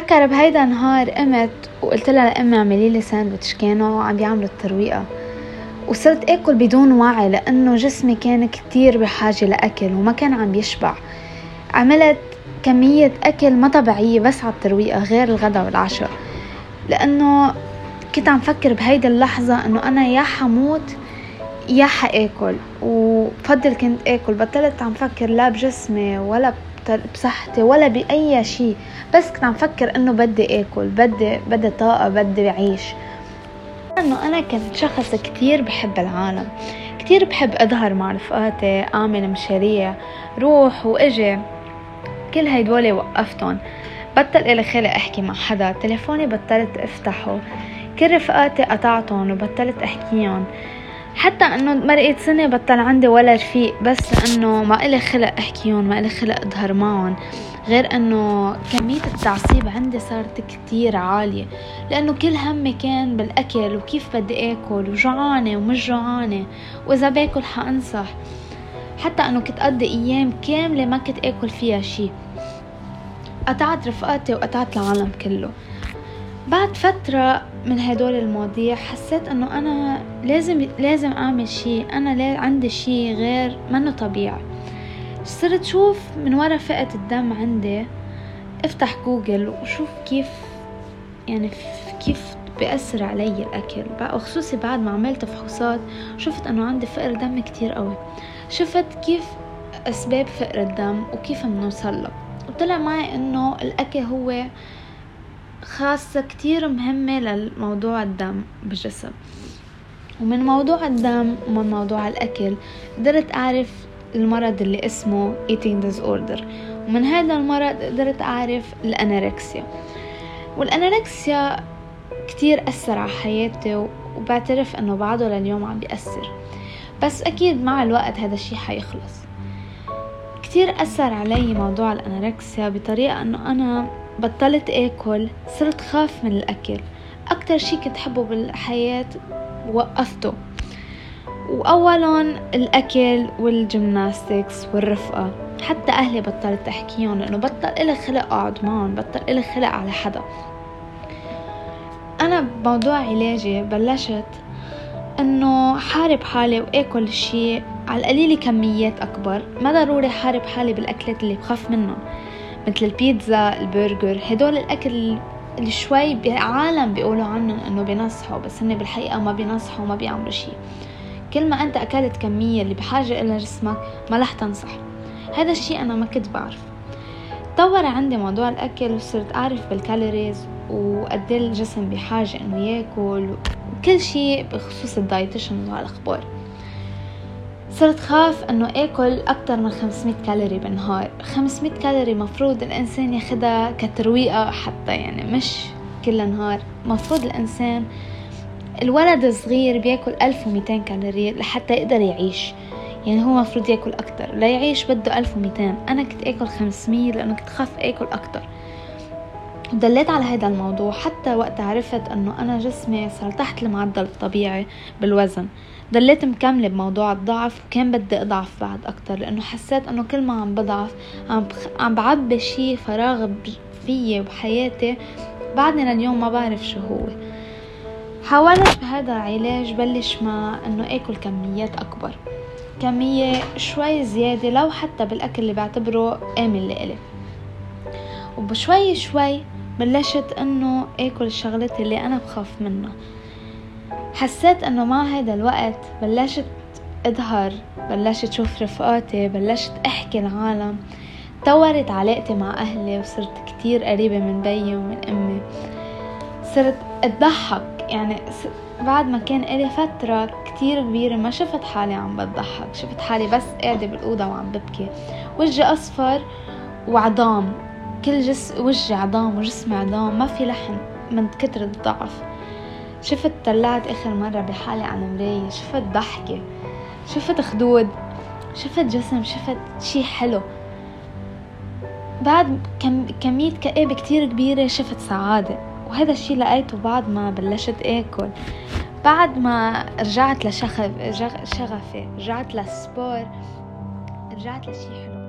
بتذكر بهيدا النهار قمت وقلت لها لأمي اعملي لي ساندويتش كانوا عم بيعملوا الترويقة. وصرت آكل بدون وعي لأنه جسمي كان كتير بحاجة لأكل وما كان عم يشبع. عملت كمية أكل ما طبيعية بس على الترويقة غير الغداء والعشاء. لأنه كنت عم فكر بهيدي اللحظة إنه أنا يا حموت يا حأكل. وبفضل كنت آكل بطلت عم فكر لا بجسمي ولا بصحتي ولا بأي شيء. بس كنت عم فكر إنه بدي آكل بدي بدي طاقة بدي اعيش انه أنا كنت شخص كتير بحب العالم. كتير بحب أظهر مع رفقاتي أعمل مشاريع روح وإجي. كل هيدول وقفتهم. بطل إلي خلق أحكي مع حدا. تليفوني بطلت أفتحه. كل رفقاتي قطعتهم وبطلت أحكيهم. حتى إنه مرقت سنة بطل عندي ولا رفيق بس لأنه ما إلي خلق أحكيهم ما إلي خلق أظهر معهم. غير إنه كمية التعصيب عندي صارت كتير عالية لأنه كل همي كان بالأكل وكيف بدي آكل وجوعانة ومش جوعانة وإذا باكل حأنصح. حتى إنه كنت أقضي أيام كاملة ما كنت آكل فيها شي. قطعت رفقاتي وقطعت العالم كله. بعد فترة من هدول المواضيع حسيت إنه أنا لازم لازم أعمل شي. أنا عندي شي غير منه طبيعي صرت شوف من ورا فئة الدم عندي افتح جوجل وشوف كيف يعني كيف بيأثر علي الأكل. وخصوصي بعد ما عملت فحوصات شفت أنه عندي فقر دم كتير قوي. شفت كيف أسباب فقر الدم وكيف بنوصل له. وطلع معي أنه الأكل هو خاصة كتير مهمة للموضوع الدم بالجسم. ومن موضوع الدم ومن موضوع الأكل قدرت أعرف المرض اللي اسمه eating disorder. ومن هذا المرض قدرت أعرف الأنوركسيا. والأنوركسيا كتير أثر على حياتي وبعترف أنه بعده لليوم عم بيأثر. بس أكيد مع الوقت هذا الشي حيخلص. كتير أثر علي موضوع الأنوركسيا بطريقة أنه أنا بطلت آكل صرت خاف من الأكل. أكتر شي كنت حبه بالحياة وقفته. وأولا الأكل والجيمناستكس والرفقة. حتى أهلي بطلت أحكيهم لأنه بطل إلي خلق أقعد معهم بطل إلي خلق على حدا. أنا بموضوع علاجي بلشت إنه حارب حالي وآكل شي على القليلة كميات أكبر. ما ضروري حارب حالي بالأكلات اللي بخاف منهم. مثل البيتزا البرجر هدول الأكل اللي شوي عالم بيقولوا عنهم إنه بينصحوا بس هن بالحقيقة ما بينصحوا وما بيعملوا شي. كل ما أنت أكلت كمية اللي بحاجة إلى جسمك ما رح تنصح. هذا الشي أنا ما كنت بعرف. تطور عندي موضوع الأكل وصرت أعرف بال calories وقد الجسم بحاجة إنه ياكل وكل شي بخصوص ال dietitian وهالاخبار صرت خاف إنه آكل أكتر من 500 كالوري بالنهار. 500 كالوري مفروض الإنسان ياخدها كترويقة حتى يعني مش كل نهار. مفروض الإنسان الولد الصغير بياكل 1200 كالوري لحتى يقدر يعيش. يعني هو مفروض ياكل أكتر. لا يعيش بده 1200 أنا كنت آكل 500 لأنه كنت خاف آكل أكتر. دليت على هذا الموضوع حتى وقت عرفت إنه أنا جسمي صار تحت المعدل الطبيعي بالوزن. ضليت مكملة بموضوع الضعف وكان بدي أضعف بعد أكتر لأنه حسيت أنه كل ما عم بضعف عم, بخ... عم بعبي شي فراغ فيي وبحياتي بعدني لليوم ما بعرف شو هو. حاولت بهذا العلاج بلش مع إنه آكل كميات أكبر. كمية شوي زيادة لو حتى بالأكل اللي بعتبره آمن لإلي. وبشوي شوي بلشت إنه آكل الشغلات اللي أنا بخاف منها. حسيت إنه مع هذا الوقت بلشت أظهر بلشت شوف رفقاتي بلشت أحكي العالم. طورت علاقتي مع أهلي وصرت كتير قريبة من بيي ومن أمي. صرت أضحك يعني بعد ما كان إلي فترة كتير كبيرة ما شفت حالي عم بضحك شفت حالي بس قاعدة بالأوضة وعم ببكي. وجهي أصفر وعظام. كل جس وجهي عظام وجسمي عظام ما في لحم من كتر الضعف. شفت طلعت آخر مرة بحالي على المراية شفت ضحكة شفت خدود شفت جسم شفت شي حلو. بعد كم كمية كآبة كتير كبيرة شفت سعادة وهذا الشي لقيته بعد ما بلشت آكل. بعد ما رجعت لشغف رجعت للسبور رجعت لشي حلو.